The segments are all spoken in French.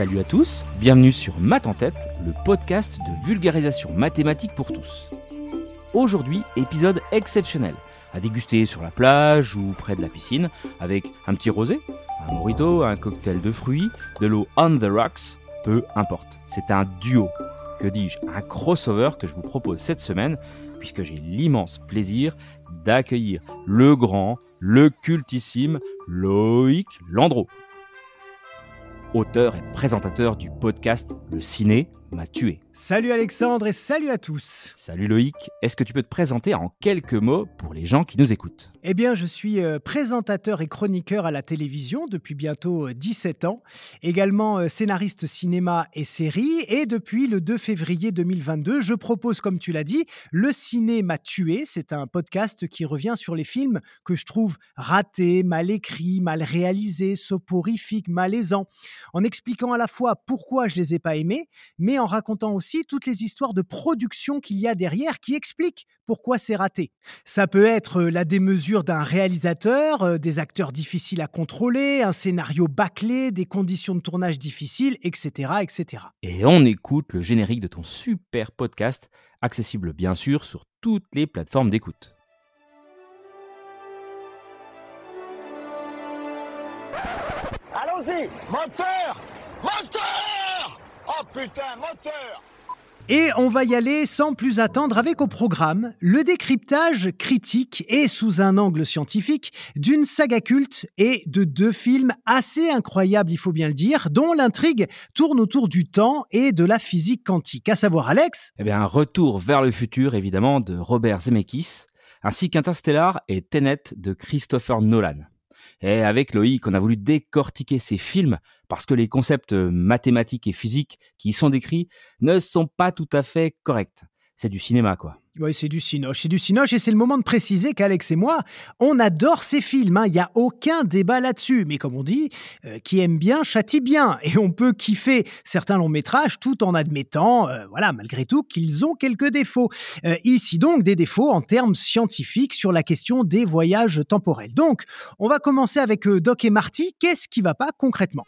Salut à tous, bienvenue sur Math en tête, le podcast de vulgarisation mathématique pour tous. Aujourd'hui, épisode exceptionnel, à déguster sur la plage ou près de la piscine, avec un petit rosé, un morito, un cocktail de fruits, de l'eau on the rocks, peu importe. C'est un duo, que dis-je, un crossover que je vous propose cette semaine, puisque j'ai l'immense plaisir d'accueillir le grand, le cultissime Loïc Landreau auteur et présentateur du podcast Le Ciné m'a tué. Salut Alexandre et salut à tous. Salut Loïc, est-ce que tu peux te présenter en quelques mots pour les gens qui nous écoutent? Eh bien, je suis euh, présentateur et chroniqueur à la télévision depuis bientôt 17 euh, ans, également euh, scénariste cinéma et série, et depuis le 2 février 2022, je propose, comme tu l'as dit, Le Ciné m'a tué. C'est un podcast qui revient sur les films que je trouve ratés, mal écrits, mal réalisés, soporifiques, malaisants, en expliquant à la fois pourquoi je les ai pas aimés, mais en racontant aussi toutes les histoires de production qu'il y a derrière qui expliquent pourquoi c'est raté. Ça peut être euh, la démesure d'un réalisateur, euh, des acteurs difficiles à contrôler, un scénario bâclé, des conditions de tournage difficiles, etc., etc. Et on écoute le générique de ton super podcast, accessible bien sûr sur toutes les plateformes d'écoute. Allons-y Moteur Moteur Oh putain, moteur et on va y aller sans plus attendre avec au programme le décryptage critique et sous un angle scientifique d'une saga culte et de deux films assez incroyables, il faut bien le dire, dont l'intrigue tourne autour du temps et de la physique quantique. À savoir, Alex Eh bien, un retour vers le futur, évidemment, de Robert Zemeckis, ainsi qu'Interstellar et Tenet de Christopher Nolan. Et avec Loïc, on a voulu décortiquer ces films parce que les concepts mathématiques et physiques qui y sont décrits ne sont pas tout à fait corrects. C'est du cinéma, quoi. Oui, c'est du cinoche. C'est du cinoche et c'est le moment de préciser qu'Alex et moi, on adore ces films. Hein. Il n'y a aucun débat là-dessus. Mais comme on dit, euh, qui aime bien châtie bien. Et on peut kiffer certains longs métrages tout en admettant, euh, voilà, malgré tout, qu'ils ont quelques défauts. Euh, ici donc, des défauts en termes scientifiques sur la question des voyages temporels. Donc, on va commencer avec Doc et Marty. Qu'est-ce qui va pas concrètement?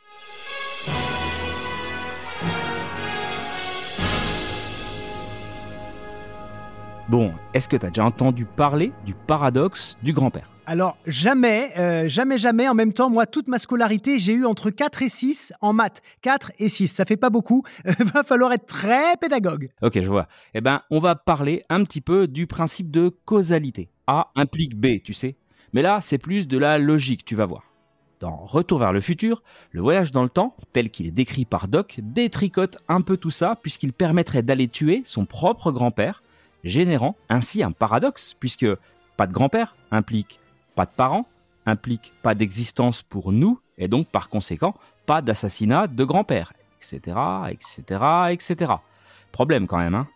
Bon, est-ce que tu as déjà entendu parler du paradoxe du grand-père? Alors jamais, euh, jamais, jamais. En même temps, moi, toute ma scolarité, j'ai eu entre 4 et 6 en maths. 4 et 6, ça fait pas beaucoup. Va falloir être très pédagogue. Ok, je vois. Eh ben, on va parler un petit peu du principe de causalité. A implique B, tu sais. Mais là, c'est plus de la logique, tu vas voir. Dans Retour vers le futur, le voyage dans le temps, tel qu'il est décrit par Doc, détricote un peu tout ça puisqu'il permettrait d'aller tuer son propre grand-père générant ainsi un paradoxe, puisque pas de grand-père implique pas de parents, implique pas d'existence pour nous, et donc par conséquent pas d'assassinat de grand-père, etc., etc., etc. Problème quand même, hein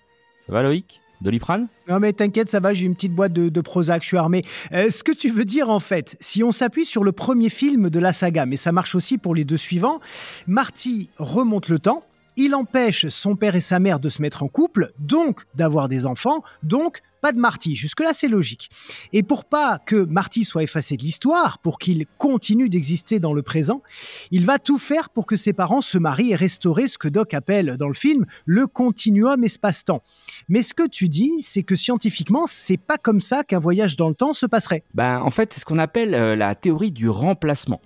Ça va Loïc? Doliprane? Non mais t'inquiète, ça va, j'ai une petite boîte de, Prozac, je suis armé. Euh, ce que tu veux dire en fait, si on s'appuie sur le premier film de la saga, mais ça marche aussi pour les deux suivants, Marty remonte le temps, il empêche son père et sa mère de se mettre en couple, donc d'avoir des enfants, donc pas de Marty. Jusque-là, c'est logique. Et pour pas que Marty soit effacé de l'histoire, pour qu'il continue d'exister dans le présent, il va tout faire pour que ses parents se marient et restaurer ce que Doc appelle dans le film le continuum espace-temps. Mais ce que tu dis, c'est que scientifiquement, c'est pas comme ça qu'un voyage dans le temps se passerait. Ben, en fait, c'est ce qu'on appelle euh, la théorie du remplacement.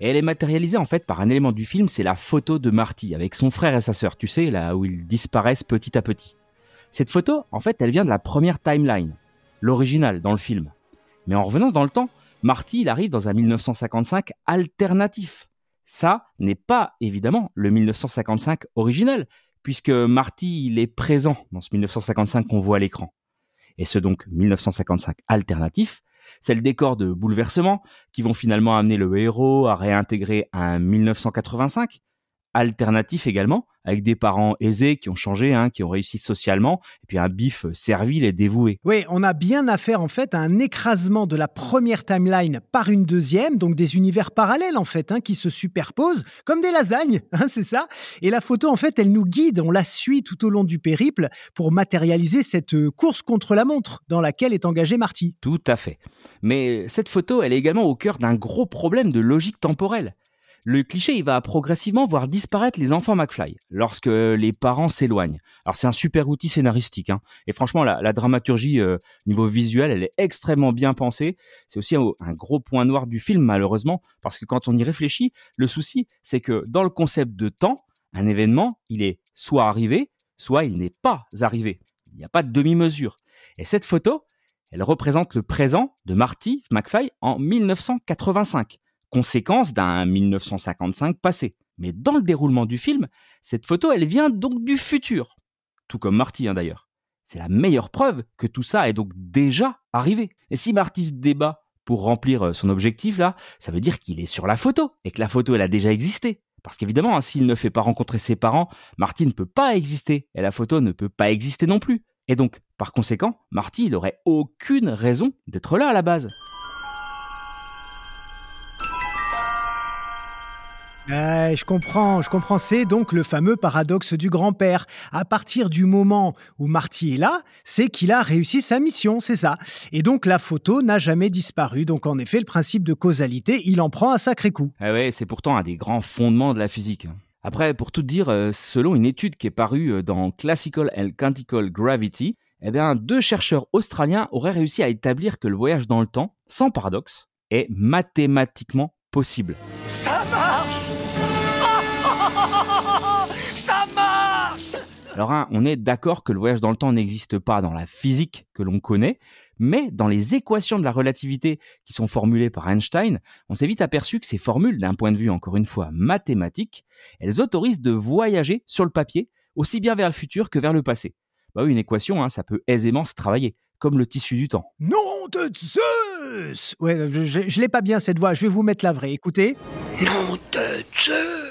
Et elle est matérialisée en fait par un élément du film, c'est la photo de Marty avec son frère et sa sœur, tu sais, là où ils disparaissent petit à petit. Cette photo, en fait, elle vient de la première timeline, l'original dans le film. Mais en revenant dans le temps, Marty, il arrive dans un 1955 alternatif. Ça n'est pas évidemment le 1955 original, puisque Marty, il est présent dans ce 1955 qu'on voit à l'écran. Et ce donc 1955 alternatif, c'est le décor de bouleversements qui vont finalement amener le héros à réintégrer un 1985, alternatif également, avec des parents aisés qui ont changé, hein, qui ont réussi socialement, et puis un bif servile et dévoué. Oui, on a bien affaire en fait à un écrasement de la première timeline par une deuxième, donc des univers parallèles en fait, hein, qui se superposent comme des lasagnes, hein, c'est ça. Et la photo en fait, elle nous guide, on la suit tout au long du périple pour matérialiser cette euh, course contre la montre dans laquelle est engagé Marty. Tout à fait. Mais cette photo, elle est également au cœur d'un gros problème de logique temporelle le cliché, il va progressivement voir disparaître les enfants McFly lorsque les parents s'éloignent. Alors c'est un super outil scénaristique, hein. et franchement la, dramaturgie euh, niveau visuel, elle est extrêmement bien pensée. C'est aussi un, un, gros point noir du film malheureusement, parce que quand on y réfléchit, le souci c'est que dans le concept de temps, un événement, il est soit arrivé, soit il n'est pas arrivé. Il n'y a pas de demi-mesure. Et cette photo, elle représente le présent de Marty McFly en 1985 conséquence d'un 1955 passé. Mais dans le déroulement du film, cette photo, elle vient donc du futur. Tout comme Marty, hein, d'ailleurs. C'est la meilleure preuve que tout ça est donc déjà arrivé. Et si Marty se débat pour remplir euh, son objectif, là, ça veut dire qu'il est sur la photo et que la photo, elle a déjà existé. Parce qu'évidemment, hein, s'il ne fait pas rencontrer ses parents, Marty ne peut pas exister et la photo ne peut pas exister non plus. Et donc, par conséquent, Marty, il n'aurait aucune raison d'être là à la base. Je comprends, je comprends. C'est donc le fameux paradoxe du grand-père. À partir du moment où Marty est là, c'est qu'il a réussi sa mission, c'est ça. Et donc la photo n'a jamais disparu. Donc en effet, le principe de causalité, il en prend un sacré coup. Ah ouais, c'est pourtant un des grands fondements de la physique. Après, pour tout dire, euh, selon une étude qui est parue euh, dans Classical and Quantical Gravity, eh bien, deux chercheurs australiens auraient réussi à établir que le voyage dans le temps, sans paradoxe, est mathématiquement possible. Ça marche Ça marche Alors, on est d'accord que le voyage dans le temps n'existe pas dans la physique que l'on connaît, mais dans les équations de la relativité qui sont formulées par Einstein, on s'est vite aperçu que ces formules, d'un point de vue encore une fois mathématique, elles autorisent de voyager sur le papier aussi bien vers le futur que vers le passé. Bah oui, une équation, hein, ça peut aisément se travailler, comme le tissu du temps. Nom de Zeus Ouais, je, je l'ai pas bien cette voix, je vais vous mettre la vraie, écoutez. Nom de Zeus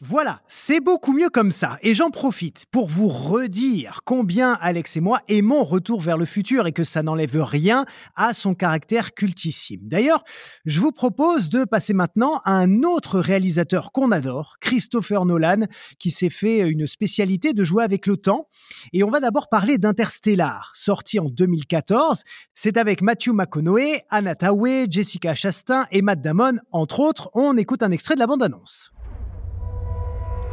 voilà, c'est beaucoup mieux comme ça. Et j'en profite pour vous redire combien Alex et moi aimons Retour vers le futur et que ça n'enlève rien à son caractère cultissime. D'ailleurs, je vous propose de passer maintenant à un autre réalisateur qu'on adore, Christopher Nolan, qui s'est fait une spécialité de jouer avec le temps. Et on va d'abord parler d'Interstellar, sorti en 2014. C'est avec Matthew McConaughey, Anna Tawai, Jessica Chastain et Matt Damon, entre autres. On écoute un extrait de la bande-annonce.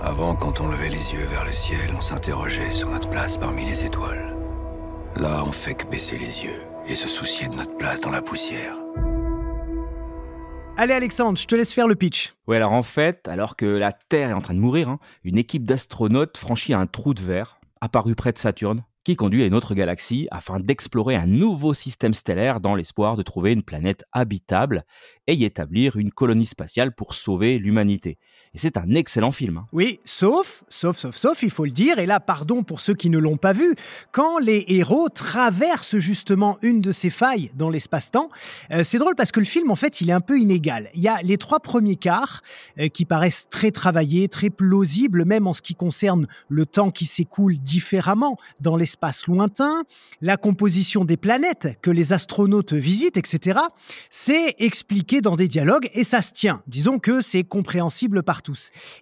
Avant, quand on levait les yeux vers le ciel, on s'interrogeait sur notre place parmi les étoiles. Là, on fait que baisser les yeux et se soucier de notre place dans la poussière. Allez Alexandre, je te laisse faire le pitch. Ouais, alors en fait, alors que la Terre est en train de mourir, hein, une équipe d'astronautes franchit un trou de verre apparu près de Saturne qui conduit à une autre galaxie afin d'explorer un nouveau système stellaire dans l'espoir de trouver une planète habitable et y établir une colonie spatiale pour sauver l'humanité. Et c'est un excellent film. Oui, sauf, sauf, sauf, sauf, il faut le dire, et là, pardon pour ceux qui ne l'ont pas vu, quand les héros traversent justement une de ces failles dans l'espace-temps, euh, c'est drôle parce que le film, en fait, il est un peu inégal. Il y a les trois premiers quarts euh, qui paraissent très travaillés, très plausibles, même en ce qui concerne le temps qui s'écoule différemment dans l'espace lointain, la composition des planètes que les astronautes visitent, etc. C'est expliqué dans des dialogues et ça se tient. Disons que c'est compréhensible par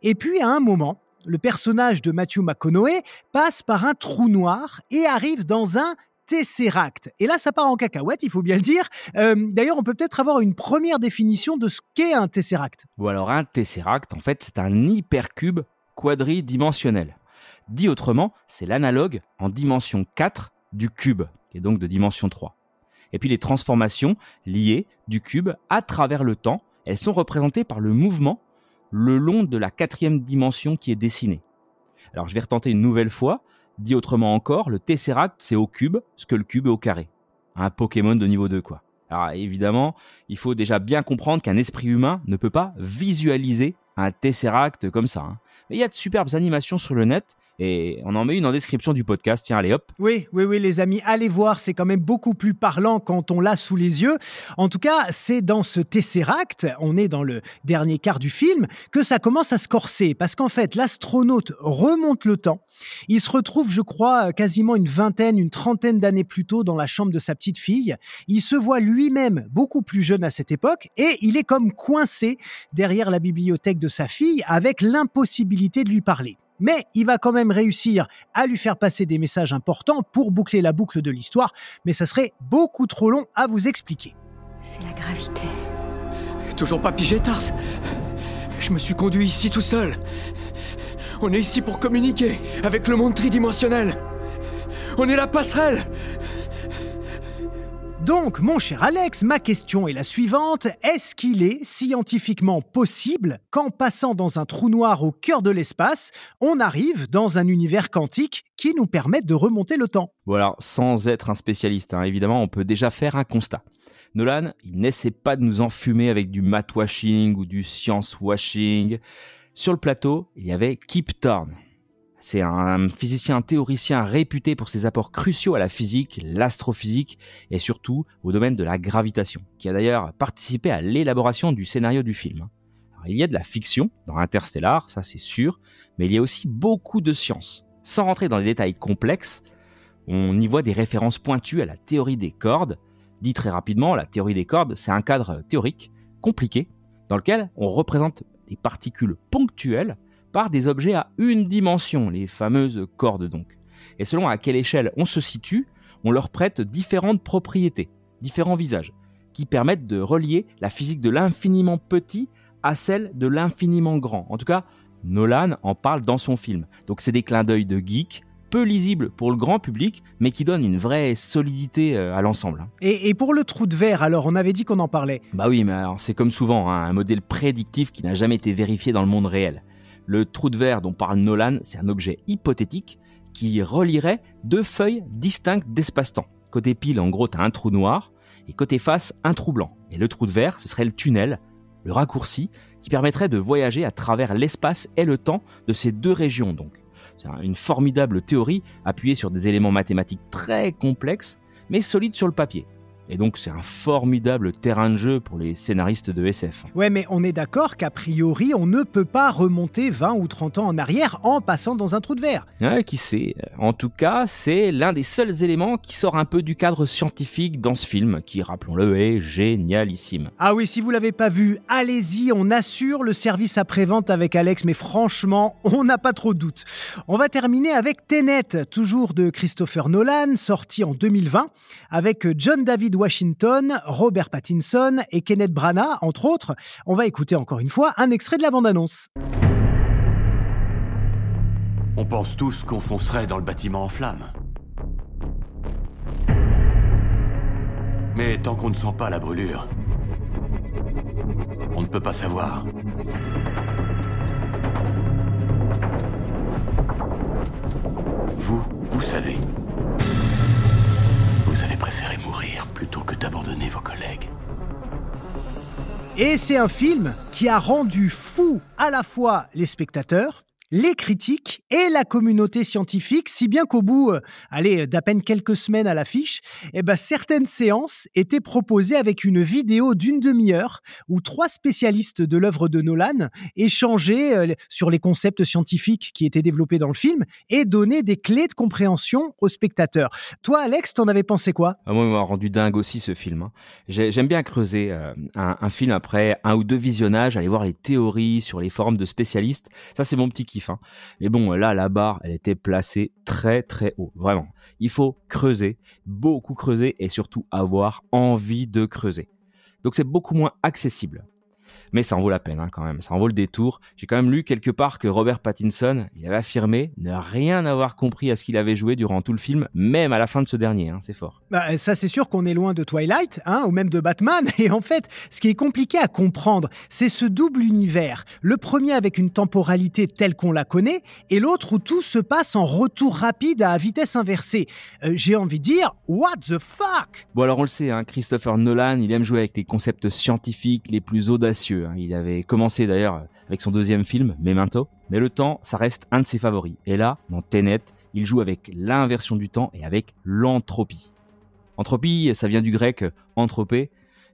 Et puis à un moment, le personnage de Matthew McConaughey passe par un trou noir et arrive dans un Tesseract. Et là, ça part en cacahuète, il faut bien le dire. Euh, d'ailleurs, on peut peut-être avoir une première définition de ce qu'est un Tesseract. Ou alors un Tesseract, en fait, c'est un hypercube quadridimensionnel. Dit autrement, c'est l'analogue en dimension 4 du cube, qui est donc de dimension 3. Et puis les transformations liées du cube à travers le temps, elles sont représentées par le mouvement le long de la quatrième dimension qui est dessinée. Alors je vais retenter une nouvelle fois. Dit autrement encore, le Tesseract c'est au cube ce que le cube est au carré. Un Pokémon de niveau 2 quoi. Alors évidemment, il faut déjà bien comprendre qu'un esprit humain ne peut pas visualiser un Tesseract comme ça. Hein. Mais il y a de superbes animations sur le net et on en met une en description du podcast. Tiens, allez hop. Oui, oui, oui, les amis, allez voir, c'est quand même beaucoup plus parlant quand on l'a sous les yeux. En tout cas, c'est dans ce Tesseract, on est dans le dernier quart du film, que ça commence à se corser. Parce qu'en fait, l'astronaute remonte le temps. Il se retrouve, je crois, quasiment une vingtaine, une trentaine d'années plus tôt dans la chambre de sa petite fille. Il se voit lui-même beaucoup plus jeune à cette époque et il est comme coincé derrière la bibliothèque de sa fille avec l'impossibilité de lui parler mais il va quand même réussir à lui faire passer des messages importants pour boucler la boucle de l'histoire, mais ça serait beaucoup trop long à vous expliquer. C'est la gravité. Toujours pas pigé, Tars Je me suis conduit ici tout seul. On est ici pour communiquer avec le monde tridimensionnel. On est la passerelle donc, mon cher Alex, ma question est la suivante. Est-ce qu'il est scientifiquement possible qu'en passant dans un trou noir au cœur de l'espace, on arrive dans un univers quantique qui nous permette de remonter le temps? Bon alors, sans être un spécialiste, hein, évidemment, on peut déjà faire un constat. Nolan, il n'essaie pas de nous enfumer avec du math washing ou du science washing. Sur le plateau, il y avait Kip Thorne. C'est un physicien théoricien réputé pour ses apports cruciaux à la physique, l'astrophysique et surtout au domaine de la gravitation, qui a d'ailleurs participé à l'élaboration du scénario du film. il y a de la fiction dans Interstellar, ça c'est sûr, mais il y a aussi beaucoup de science. Sans rentrer dans les détails complexes, on y voit des références pointues à la théorie des cordes. Dit très rapidement, la théorie des cordes, c'est un cadre théorique compliqué dans lequel on représente des particules ponctuelles par des objets à une dimension, les fameuses cordes donc. Et selon à quelle échelle on se situe, on leur prête différentes propriétés, différents visages, qui permettent de relier la physique de l'infiniment petit à celle de l'infiniment grand. En tout cas, Nolan en parle dans son film. Donc c'est des clins d'œil de geek, peu lisibles pour le grand public, mais qui donnent une vraie solidité euh, à l'ensemble. Hein. Et, pour le trou de verre, alors, on avait dit qu'on en parlait. Bah oui, mais c'est comme souvent, hein, un modèle prédictif qui n'a jamais été vérifié dans le monde réel. Le trou de verre dont parle Nolan, c'est un objet hypothétique qui relierait deux feuilles distinctes d'espace-temps. Côté pile, en gros, tu as un trou noir, et côté face, un trou blanc. Et le trou de verre, ce serait le tunnel, le raccourci, qui permettrait de voyager à travers l'espace et le temps de ces deux régions donc. C'est une formidable théorie appuyée sur des éléments mathématiques très complexes, mais solides sur le papier. Et donc c'est un formidable terrain de jeu pour les scénaristes de SF. Ouais, mais on est d'accord qu'a priori, on ne peut pas remonter 20 ou 30 ans en arrière en passant dans un trou de verre. Ouais, qui sait. En tout cas, c'est l'un des seuls éléments qui sort un peu du cadre scientifique dans ce film, qui, rappelons-le, est génialissime. Ah oui, si vous l'avez pas vu, allez-y, on assure le service après-vente avec Alex, mais franchement, on n'a pas trop de doutes. On va terminer avec Tenet, toujours de Christopher Nolan, sorti en 2020, avec John David Washington, Robert Pattinson et Kenneth Branagh, entre autres. On va écouter encore une fois un extrait de la bande-annonce. On pense tous qu'on foncerait dans le bâtiment en flammes. Mais tant qu'on ne sent pas la brûlure, on ne peut pas savoir. Vous, vous savez. D'abandonner vos collègues. Et c'est un film qui a rendu fou à la fois les spectateurs les critiques et la communauté scientifique, si bien qu'au bout, euh, allez, d'à peine quelques semaines à l'affiche, eh ben, certaines séances étaient proposées avec une vidéo d'une demi-heure où trois spécialistes de l'œuvre de Nolan échangeaient euh, sur les concepts scientifiques qui étaient développés dans le film et donnaient des clés de compréhension aux spectateurs. Toi, Alex, t'en avais pensé quoi? Ah, Moi, il m'a rendu dingue aussi ce film. Hein. J'aime bien creuser euh, un, film après un ou deux visionnages, aller voir les théories sur les forums de spécialistes. Ça, c'est mon petit kiff. Hein. Mais bon, là, la barre, elle était placée très très haut, vraiment. Il faut creuser, beaucoup creuser et surtout avoir envie de creuser. Donc c'est beaucoup moins accessible mais ça en vaut la peine hein, quand même, ça en vaut le détour. J'ai quand même lu quelque part que Robert Pattinson, il avait affirmé ne rien avoir compris à ce qu'il avait joué durant tout le film, même à la fin de ce dernier, hein, c'est fort. Bah, ça c'est sûr qu'on est loin de Twilight, hein, ou même de Batman, et en fait, ce qui est compliqué à comprendre, c'est ce double univers. Le premier avec une temporalité telle qu'on la connaît, et l'autre où tout se passe en retour rapide à vitesse inversée. Euh, j'ai envie de dire, what the fuck? Bon alors on le sait, hein, Christopher Nolan, il aime jouer avec les concepts scientifiques les plus audacieux hein. Il avait commencé d'ailleurs avec son deuxième film, Memento. Mais le temps, ça reste un de ses favoris. Et là, dans Tenet, il joue avec l'inversion du temps et avec l'entropie. Entropie, ça vient du grec entropé,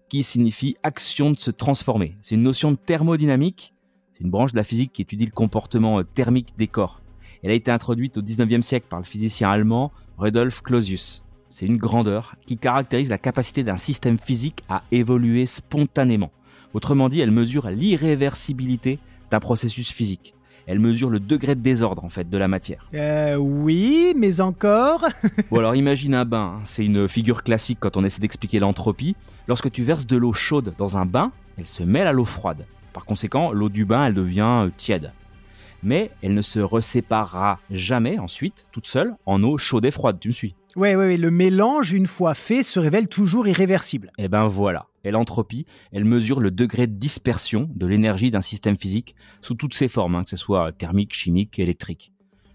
qui signifie action de se transformer. C'est une notion de thermodynamique. C'est une branche de la physique qui étudie le comportement euh, thermique des corps. Elle a été introduite au 19e siècle par le physicien allemand Rudolf Clausius. C'est une grandeur qui caractérise la capacité d'un système physique à évoluer spontanément. Autrement dit, elle mesure l'irréversibilité d'un processus physique. Elle mesure le degré de désordre en fait de la matière. Euh, oui, mais encore Ou alors imagine un bain, hein. c'est une figure classique quand on essaie d'expliquer l'entropie. Lorsque tu verses de l'eau chaude dans un bain, elle se mêle à l'eau froide. Par conséquent, l'eau du bain, elle devient euh, tiède. Mais elle ne se reséparera jamais ensuite, toute seule, en eau chaude et froide, tu me suis Ouais, ouais, ouais, le mélange, une fois fait, se révèle toujours irréversible. Eh ben voilà. Et l'entropie, elle mesure le degré de dispersion de l'énergie d'un système physique sous toutes ses formes, hein, que ce soit thermique, chimique, électrique.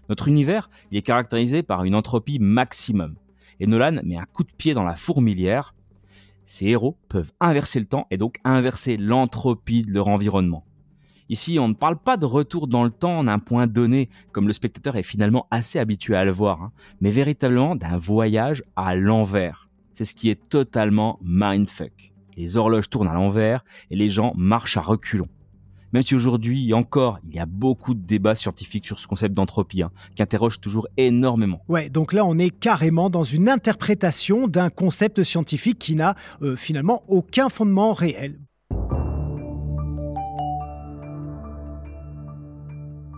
Notre univers, il est caractérisé par une entropie maximum. Et Nolan met un coup de pied dans la fourmilière. Ces héros peuvent inverser le temps et donc inverser l'entropie de leur environnement. Ici, on ne parle pas de retour dans le temps d'un point donné, comme le spectateur est finalement assez habitué à le voir, hein, mais véritablement d'un voyage à l'envers. C'est ce qui est totalement mindfuck. Les horloges tournent à l'envers et les gens marchent à reculons. Même si aujourd'hui encore, il y a beaucoup de débats scientifiques sur ce concept d'entropie, hein, qui interroge toujours énormément. Ouais, donc là, on est carrément dans une interprétation d'un concept scientifique qui n'a euh, finalement aucun fondement réel.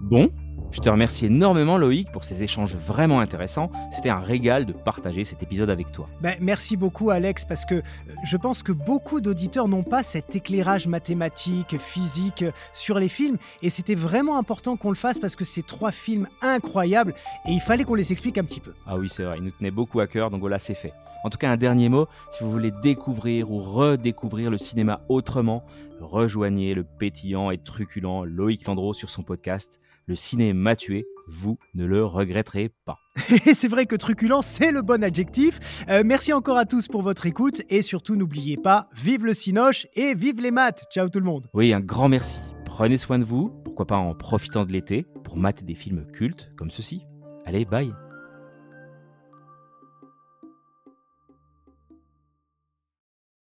Bon, je te remercie énormément Loïc pour ces échanges vraiment intéressants. C'était un régal de partager cet épisode avec toi. Ben, merci beaucoup Alex parce que euh, je pense que beaucoup d'auditeurs n'ont pas cet éclairage mathématique, physique euh, sur les films et c'était vraiment important qu'on le fasse parce que c'est trois films incroyables et il fallait qu'on les explique un petit peu. Ah oui, c'est vrai, il nous tenait beaucoup à cœur, donc voilà, c'est fait. En tout cas, un dernier mot, si vous voulez découvrir ou redécouvrir le cinéma autrement, rejoignez le pétillant et truculent Loïc Landreau sur son podcast. Le ciné m'a tué, vous ne le regretterez pas. Et c'est vrai que truculent, c'est le bon adjectif. Euh, merci encore à tous pour votre écoute et surtout n'oubliez pas, vive le cinoche et vive les maths. Ciao tout le monde. Oui, un grand merci. Prenez soin de vous, pourquoi pas en profitant de l'été, pour mater des films cultes comme ceci. Allez, bye